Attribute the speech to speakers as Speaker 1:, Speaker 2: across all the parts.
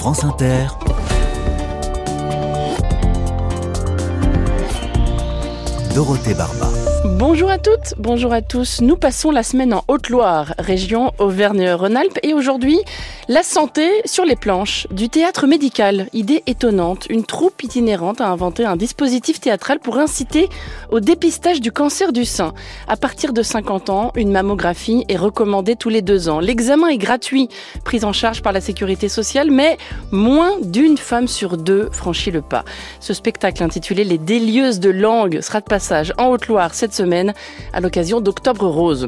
Speaker 1: France Inter, Dorothée Barba.
Speaker 2: Bonjour à toutes, bonjour à tous. Nous passons la semaine en Haute-Loire, région Auvergne-Rhône-Alpes, et aujourd'hui, la santé sur les planches du théâtre médical. Idée étonnante, une troupe itinérante a inventé un dispositif théâtral pour inciter au dépistage du cancer du sein. À partir de 50 ans, une mammographie est recommandée tous les deux ans. L'examen est gratuit, pris en charge par la sécurité sociale, mais moins d'une femme sur deux franchit le pas. Ce spectacle intitulé Les délieuses de langue sera de passage en Haute-Loire cette semaine à l'occasion d'Octobre Rose.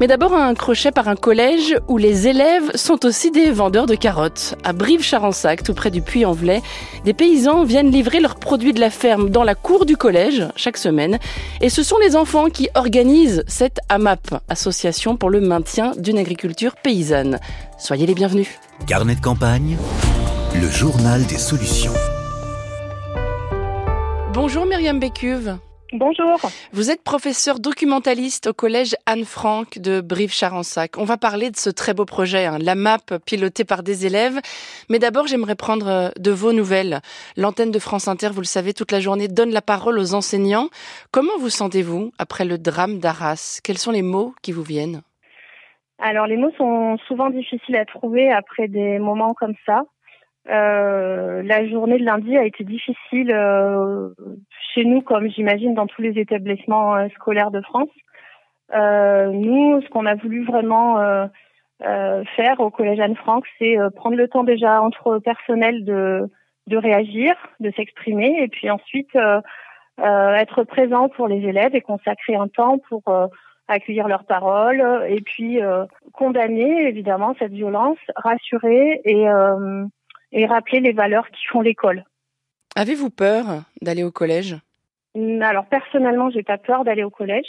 Speaker 2: Mais d'abord un crochet par un collège où les élèves sont aussi des vendeurs de carottes. À Brive-Charensac, tout près du Puy-en-Velay, des paysans viennent livrer leurs produits de la ferme dans la cour du collège chaque semaine. Et ce sont les enfants qui organisent cette AMAP, Association pour le maintien d'une agriculture paysanne. Soyez les bienvenus.
Speaker 1: Carnet de campagne, le journal des solutions.
Speaker 2: Bonjour Myriam Bécuve.
Speaker 3: Bonjour.
Speaker 2: Vous êtes professeur documentaliste au collège Anne Frank de Brive-Charensac. On va parler de ce très beau projet, hein, la MAP piloté par des élèves. Mais d'abord, j'aimerais prendre euh, de vos nouvelles. L'antenne de France Inter, vous le savez, toute la journée donne la parole aux enseignants. Comment vous sentez-vous après le drame d'Arras? Quels sont les mots qui vous viennent?
Speaker 3: Alors, les mots sont souvent difficiles à trouver après des moments comme ça. Euh, la journée de lundi a été difficile euh, chez nous, comme j'imagine dans tous les établissements euh, scolaires de France. Euh, nous, ce qu'on a voulu vraiment faire au Collège Anne-Franck, c'est prendre le temps déjà entre personnel de, de réagir, de s'exprimer, et puis ensuite être présent pour les élèves et consacrer un temps pour accueillir leurs paroles, et puis condamner évidemment cette violence, rassurer et et rappeler les valeurs qui font l'école.
Speaker 2: Avez-vous peur d'aller au collège?
Speaker 3: Mm, Alors personnellement, j'ai pas peur d'aller au collège.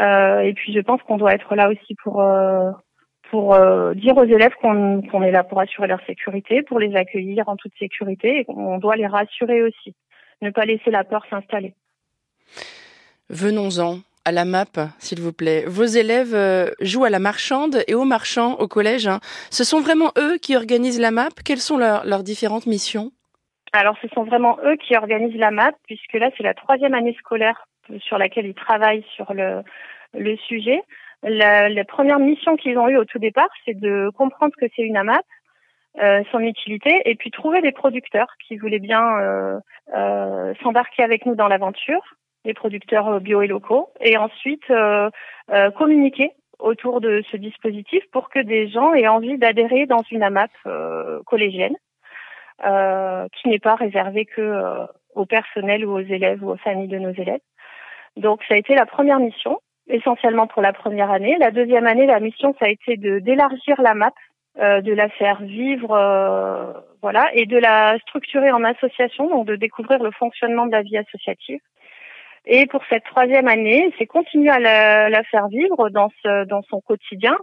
Speaker 3: Euh, et puis je pense qu'on doit être là aussi pour euh, pour euh, dire aux élèves qu'on qu'on est là pour assurer leur sécurité, pour les accueillir en toute sécurité, et qu'on doit les rassurer aussi, ne pas laisser la peur s'installer.
Speaker 2: Venons-en à la map, s'il vous plaît. Vos élèves euh, jouent à la marchande et aux marchands au collège. Hein. Ce sont vraiment eux qui organisent la map? Quelles sont leurs, différentes missions?
Speaker 3: Alors, ce sont vraiment eux qui organisent la map, puisque là, c'est la troisième année scolaire sur laquelle ils travaillent sur le, sujet. La, première mission qu'ils ont eue au tout départ, c'est de comprendre que c'est une AMAP, euh, son utilité, et puis trouver des producteurs qui voulaient bien euh, euh, s'embarquer avec nous dans l'aventure les producteurs euh, bio et locaux, et ensuite euh, euh, communiquer autour de ce dispositif pour que des gens aient envie d'adhérer dans une AMAP collégienne, qui n'est pas réservée que au personnel ou aux élèves ou aux familles de nos élèves. Donc ça a été la première mission, essentiellement pour la première année. La deuxième année, la mission, ça a été de d'élargir la MAP, de la faire vivre, voilà, et de la structurer en association, donc de découvrir le fonctionnement de la vie associative. Et pour cette troisième année, c'est continuer à la, faire vivre dans, ce, dans son quotidien.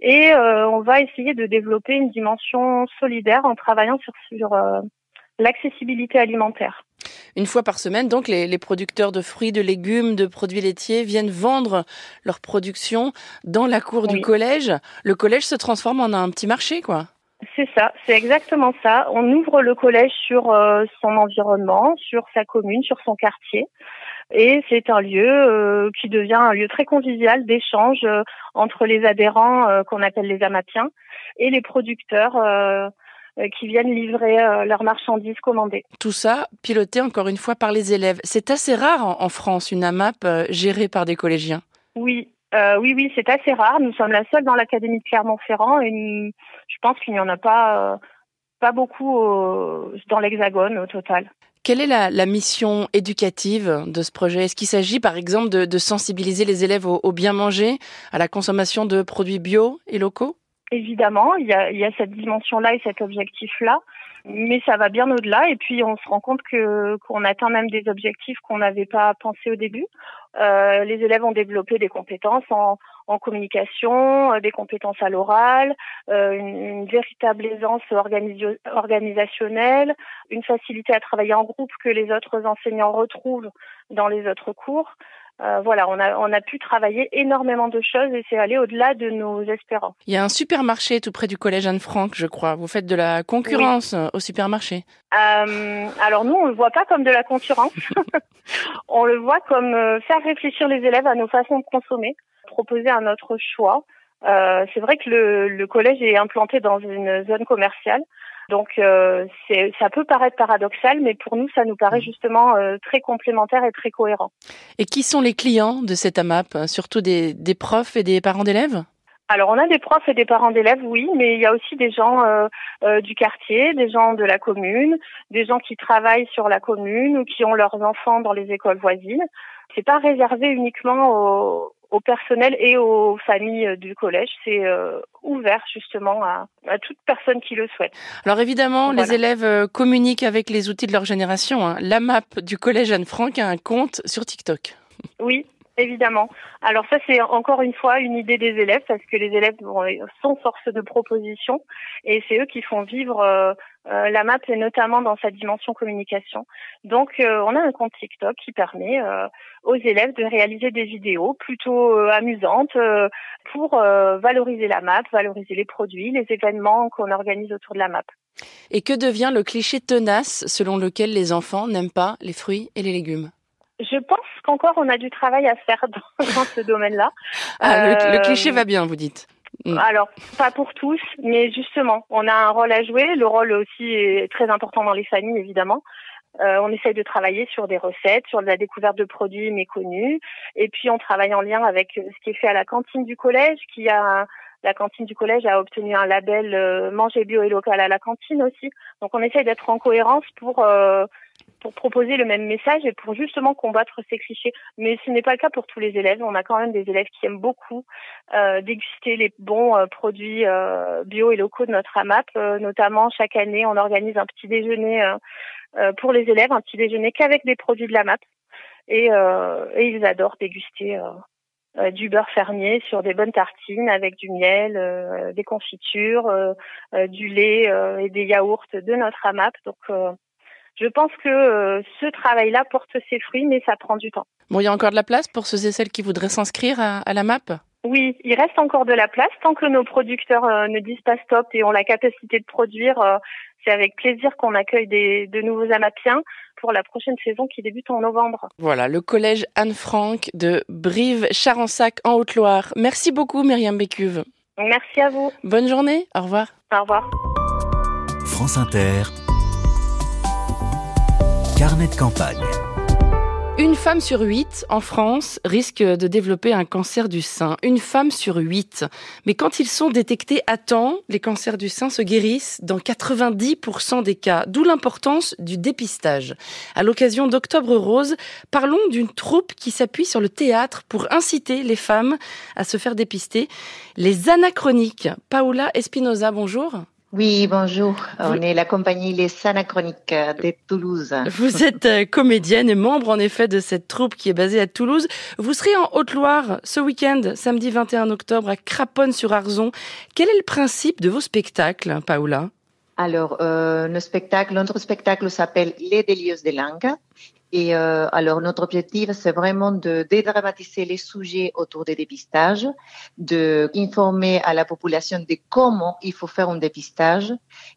Speaker 3: Et euh, on va essayer de développer une dimension solidaire en travaillant sur, sur euh, l'accessibilité alimentaire.
Speaker 2: Une fois par semaine, donc, les, les, producteurs de fruits, de légumes, de produits laitiers viennent vendre leur production dans la cour du collège. Le collège se transforme en un petit marché, quoi.
Speaker 3: C'est ça, c'est exactement ça. On ouvre le collège sur euh, son environnement, sur sa commune, sur son quartier. Et c'est un lieu euh, qui devient un lieu très convivial d'échange euh, entre les adhérents qu'on appelle les amatiens et les producteurs qui viennent livrer leurs marchandises commandées.
Speaker 2: Tout ça piloté encore une fois par les élèves. C'est assez rare en, France une AMAP gérée par des collégiens.
Speaker 3: Oui, euh, oui, oui, c'est assez rare. Nous sommes la seule dans l'académie de Clermont-Ferrand et je pense qu'il n'y en a pas, euh, pas beaucoup dans l'Hexagone au total.
Speaker 2: Quelle est la, la, mission éducative de ce projet? Est-ce qu'il s'agit par exemple de, de, sensibiliser les élèves au, bien manger, à la consommation de produits bio et locaux?
Speaker 3: Évidemment, il y a, il y a cette dimension-là et cet objectif-là, mais ça va bien au-delà. Et puis on se rend compte que qu'on atteint même des objectifs qu'on n'avait pas pensé au début. Euh, les élèves ont développé des compétences en, en communication, euh, des compétences à l'oral, euh, une, une, véritable aisance organisationnelle, une facilité à travailler en groupe que les autres enseignants retrouvent dans les autres cours. Euh, voilà, on a, on a pu travailler énormément de choses et c'est aller au-delà de nos espérances.
Speaker 2: Il y a un supermarché tout près du collège Anne-Franck, je crois. Vous faites de la concurrence au supermarché.
Speaker 3: Euh, alors nous, on le voit pas comme de la concurrence. on le voit comme euh, faire réfléchir les élèves à nos façons de consommer, proposer un autre choix. Euh, c'est vrai que le, le collège est implanté dans une zone commerciale. Donc euh, ça peut paraître paradoxal, mais pour nous, ça nous paraît mmh. justement euh, très complémentaire et très cohérent.
Speaker 2: Et qui sont les clients de cette AMAP Surtout des, des profs et des parents d'élèves?
Speaker 3: Alors on a des profs et des parents d'élèves, oui, mais il y a aussi des gens euh, euh, du quartier, des gens de la commune, des gens qui travaillent sur la commune ou qui ont leurs enfants dans les écoles voisines. C'est pas réservé uniquement aux, au personnel et aux familles du collège. C'est euh, ouvert justement à, toute personne qui le souhaite.
Speaker 2: Alors évidemment, les élèves euh, communiquent avec les outils de leur génération. Hein. La map du collège Anne-Franck a un compte sur TikTok.
Speaker 3: Oui, Évidemment. Alors ça, c'est encore une fois une idée des élèves parce que les élèves sont force de proposition et c'est eux qui font vivre euh, euh, la map et notamment dans sa dimension communication. Donc, euh, on a un compte TikTok qui permet aux élèves de réaliser des vidéos plutôt amusantes pour valoriser la map, valoriser les produits, les événements qu'on organise autour de la map.
Speaker 2: Et que devient le cliché tenace selon lequel les enfants n'aiment pas les fruits et les légumes?
Speaker 3: Je pense qu'encore on a du travail à faire dans, ce domaine-là.
Speaker 2: Ah, le, cliché va bien, vous dites.
Speaker 3: Mm. Alors, pas pour tous, mais justement, on a un rôle à jouer. Le rôle aussi est très important dans les familles, évidemment. Euh, on essaye de travailler sur des recettes, sur la découverte de produits méconnus, et puis on travaille en lien avec ce qui est fait à la cantine du collège, qui a la cantine du collège a obtenu un label euh, manger bio et local à la cantine aussi. Donc on essaye d'être en cohérence pour euh, pour proposer le même message et pour justement combattre ces clichés. Mais ce n'est pas le cas pour tous les élèves. On a quand même des élèves qui aiment beaucoup euh, déguster les bons euh, produits euh, bio et locaux de notre AMAP. Euh, notamment, chaque année, on organise un petit déjeuner pour les élèves, un petit déjeuner qu'avec des produits de l'AMAP. Et, et ils adorent déguster du beurre fermier sur des bonnes tartines avec du miel, des confitures, du lait et des yaourts de notre AMAP. Donc je pense que euh, ce travail-là porte ses fruits, mais ça prend du temps.
Speaker 2: Bon, il y a encore de la place pour ceux et celles qui voudraient s'inscrire à, la MAP?
Speaker 3: Oui, il reste encore de la place. Tant que nos producteurs euh, ne disent pas stop et ont la capacité de produire, euh, c'est avec plaisir qu'on accueille des, de nouveaux amapiens pour la prochaine saison qui débute en novembre.
Speaker 2: Voilà, le collège Anne-Franck de Brive-Charensac en Haute-Loire. Merci beaucoup, Myriam Bécuve.
Speaker 3: Merci à vous.
Speaker 2: Bonne journée. Au revoir.
Speaker 3: Au revoir.
Speaker 1: France Inter.
Speaker 2: Une femme sur huit en France risque de développer un cancer du sein. Une femme sur huit. Mais quand ils sont détectés à temps, les cancers du sein se guérissent dans 90% des cas. D'où l'importance du dépistage. À l'occasion d'Octobre Rose, parlons d'une troupe qui s'appuie sur le théâtre pour inciter les femmes à se faire dépister. Les anachroniques. Paola Espinoza, bonjour.
Speaker 4: Oui, bonjour. On est la compagnie Les Anachroniques de Toulouse.
Speaker 2: Vous êtes euh, comédienne et membre en effet de cette troupe qui est basée à Toulouse. Vous serez en Haute-Loire ce week-end, samedi 21 octobre, à Craponne-sur-Arzon. Quel est le principe de vos spectacles, Paola?
Speaker 4: Alors, euh, nos spectacles, notre spectacle s'appelle Les Délieuses des langues et euh, alors, notre objectif, c'est vraiment de dédramatiser les sujets autour des dépistages, de informer à la population de comment il faut faire un dépistage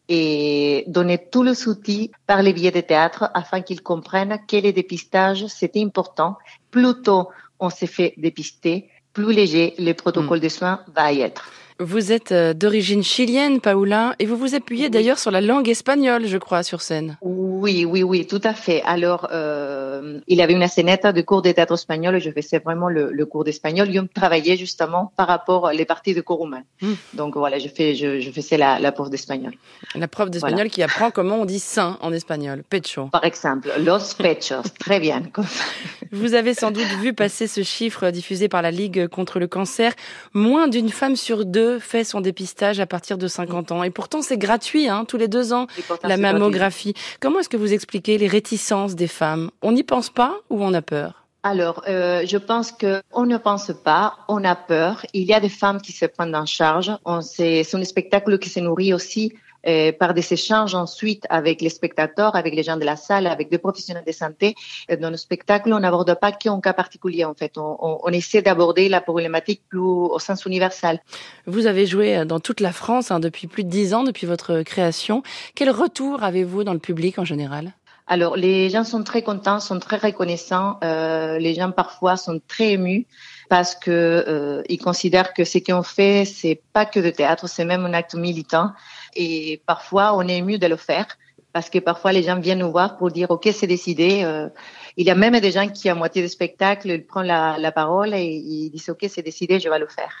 Speaker 4: et donner tous les outils par les biais de théâtre afin qu'ils comprennent que les dépistages, c'est important. Plus tôt on s'est fait dépister, plus léger le protocole mm. de soins va y être.
Speaker 2: Vous êtes euh, d'origine chilienne, Paola, et vous vous appuyez d'ailleurs sur la langue espagnole, je crois, sur scène.
Speaker 4: Oui, oui, oui, tout à fait. Alors, euh, il avait une scénette de cours de théâtre espagnol et je faisais vraiment le, le cours d'espagnol. Je travaillais justement par rapport les parties de cours humain. Hmm. Donc voilà, je, fais, je, je faisais la, la prof d'espagnol.
Speaker 2: La prof d'espagnol qui apprend comment on dit sein en espagnol, pecho.
Speaker 4: Par exemple, los pechos, très bien.
Speaker 2: Vous avez sans doute vu passer ce chiffre diffusé par la Ligue contre le cancer. Moins d'une femme sur deux fait son dépistage à partir de 50 ans. Et pourtant, c'est gratuit, hein, tous les deux ans, la mammographie. Comment est-ce que vous expliquez les réticences des femmes? On n'y pense pas ou on a peur?
Speaker 4: Alors, euh, je pense que on ne pense pas, on a peur. Il y a des femmes qui se prennent en charge. C'est un spectacle qui se nourrit aussi euh, par des échanges ensuite avec les spectateurs, avec les gens de la salle, avec des professionnels de santé. Dans le spectacle, on n'aborde pas qu'un cas particulier en fait. On, on, on essaie d'aborder la problématique plus au sens universel.
Speaker 2: Vous avez joué dans toute la France hein, depuis plus de dix ans, depuis votre création. Quel retour avez-vous dans le public en général?
Speaker 4: Alors, les gens sont très contents, sont très reconnaissants. Euh, les gens parfois sont très émus parce que euh, ils considèrent que ce qu'on fait, c'est pas que de théâtre, c'est même un acte militant. Et parfois, on est ému de le faire parce que parfois les gens viennent nous voir pour dire ok, c'est décidé. Euh, il y a même des gens qui à moitié du spectacle ils prennent la, la parole et ils disent ok, c'est décidé, je vais le faire.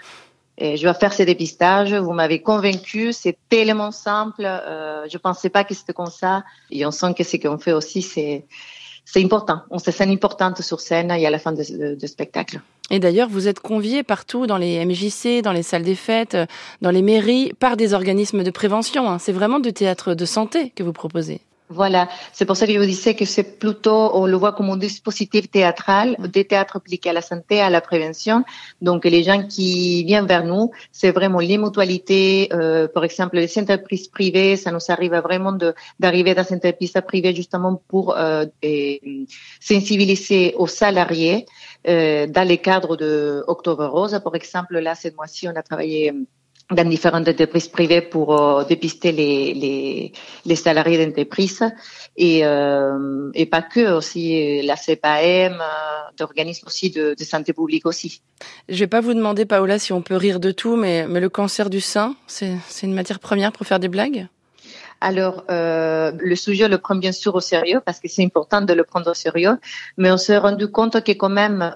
Speaker 4: Et je vais faire ces dépistages. Vous m'avez convaincu. C'est tellement simple. Euh, je pensais pas que c'était comme ça. Et on sent que ce qu'on fait aussi, c'est c'est important. On se sent importante sur scène et à la fin de, spectacle.
Speaker 2: Et d'ailleurs, vous êtes conviés partout dans les MJC, dans les salles des fêtes, dans les mairies, par des organismes de prévention. Hein. C'est vraiment du théâtre de santé que vous proposez.
Speaker 4: Voilà, c'est pour ça que je vous disais que c'est plutôt, on le voit comme un dispositif théâtral, des théâtres appliqués à la santé, à la prévention. Donc les gens qui viennent vers nous, c'est vraiment les mutualités, euh, par exemple les entreprises privées, ça nous arrive vraiment d'arriver dans ces entreprises privées justement pour euh, sensibiliser aux salariés euh, dans les cadres de Octobre Rose. Par exemple, là, cette mois-ci, on a travaillé dans différentes entreprises privées pour euh, dépister les, les, les salariés d'entreprises et, euh, et pas que, aussi la CPAM, euh, d'organismes aussi de, de, santé publique aussi.
Speaker 2: Je vais pas vous demander, Paola, si on peut rire de tout, mais, mais le cancer du sein, c'est une matière première pour faire des blagues?
Speaker 4: Alors, euh, le sujet le prend bien sûr au sérieux parce que c'est important de le prendre au sérieux, mais on s'est rendu compte que quand même,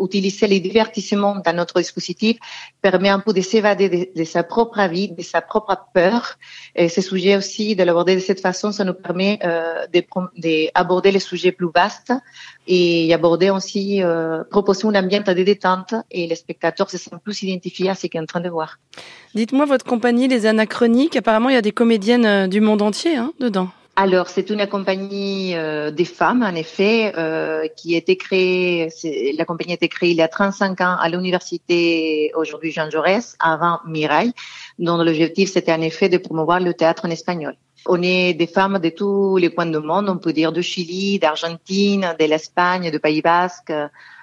Speaker 4: utiliser les divertissements dans notre dispositif permet un peu de s'évader de, sa propre vie, de sa propre peur. Et ce sujet aussi, de l'aborder de cette façon, ça nous permet euh, d'aborder les sujets plus vastes et aborder aussi, euh, proposer un ambiance de détente et les spectateurs se sentent plus identifiés à ce qu'ils sont en train de voir.
Speaker 2: Dites-moi, votre compagnie, Les Anachroniques, apparemment il y a des comédiennes euh, du monde entier hein, dedans.
Speaker 4: Alors, c'est une compagnie euh, des femmes, en effet, euh, qui a été créée, la compagnie a été créée il y a 35 ans à l'université, aujourd'hui Jean Jaurès, avant Mirail, dont l'objectif c'était en effet de promouvoir le théâtre en espagnol. On est des femmes de tous les coins du monde, on peut dire de Chili, d'Argentine, de l'Espagne, de Pays Basque,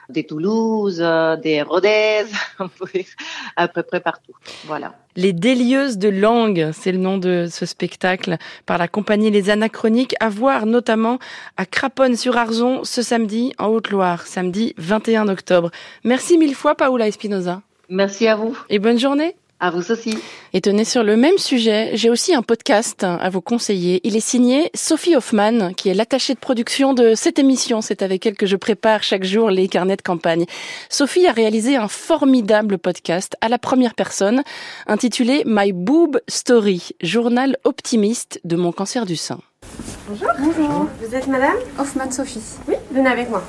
Speaker 4: de Toulouse, des Rodez, à peu près partout. Voilà.
Speaker 2: Les Délieuses de langue, c'est le nom de ce spectacle par la compagnie Les Anachroniques, à voir notamment à Craponne-sur-Arzon ce samedi en Haute-Loire, samedi 21 octobre. Merci mille fois, Paola Espinoza.
Speaker 4: Merci à vous.
Speaker 2: Et bonne journée.
Speaker 4: À vous aussi.
Speaker 2: Et tenez sur le même sujet, j'ai aussi un podcast à vous conseiller. Il est signé Sophie Hoffman, qui est l'attachée de production de cette émission. C'est avec elle que je prépare chaque jour les carnets de campagne. Sophie a réalisé un formidable podcast à la première personne, intitulé My Boob Story, journal optimiste de mon cancer du sein.
Speaker 5: Bonjour. Bonjour. Vous êtes madame
Speaker 6: Hoffman Sophie.
Speaker 5: Oui, venez avec moi.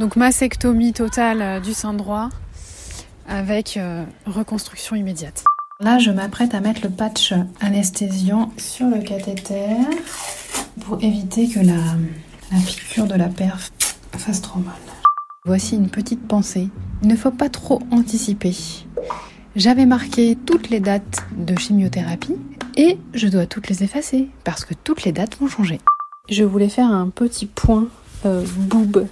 Speaker 6: Donc mastectomie totale du sein droit avec euh, reconstruction immédiate. Là, je m'apprête à mettre le patch anesthésiant sur le cathéter pour éviter que la, piqûre de la perf fasse trop mal. Voici une petite pensée. Il ne faut pas trop anticiper. J'avais marqué toutes les dates de chimiothérapie et je dois toutes les effacer parce que toutes les dates vont changer. Je voulais faire un petit point euh, boob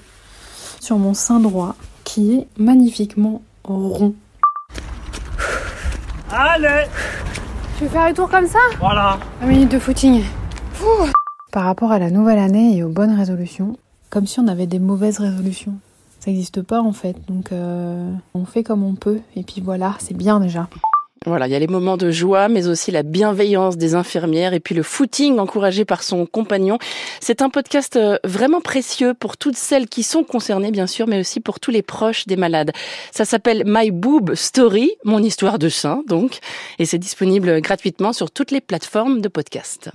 Speaker 6: sur mon sein droit qui est magnifiquement rond.
Speaker 7: Allez
Speaker 6: Tu veux faire un tour comme ça?
Speaker 7: Voilà.
Speaker 6: Un minute de footing. Par rapport à la nouvelle année et aux bonnes résolutions, comme si on avait des mauvaises résolutions. Ça n'existe pas en fait, donc euh, on fait comme on peut, et puis voilà, c'est bien déjà.
Speaker 2: Voilà, il y a les moments de joie, mais aussi la bienveillance des infirmières et puis le footing encouragé par son compagnon. C'est un podcast euh, vraiment précieux pour toutes celles qui sont concernées, bien sûr, mais aussi pour tous les proches des malades. Ça s'appelle My Boob Story, mon histoire de sein, donc, et c'est disponible gratuitement sur toutes les plateformes de podcast.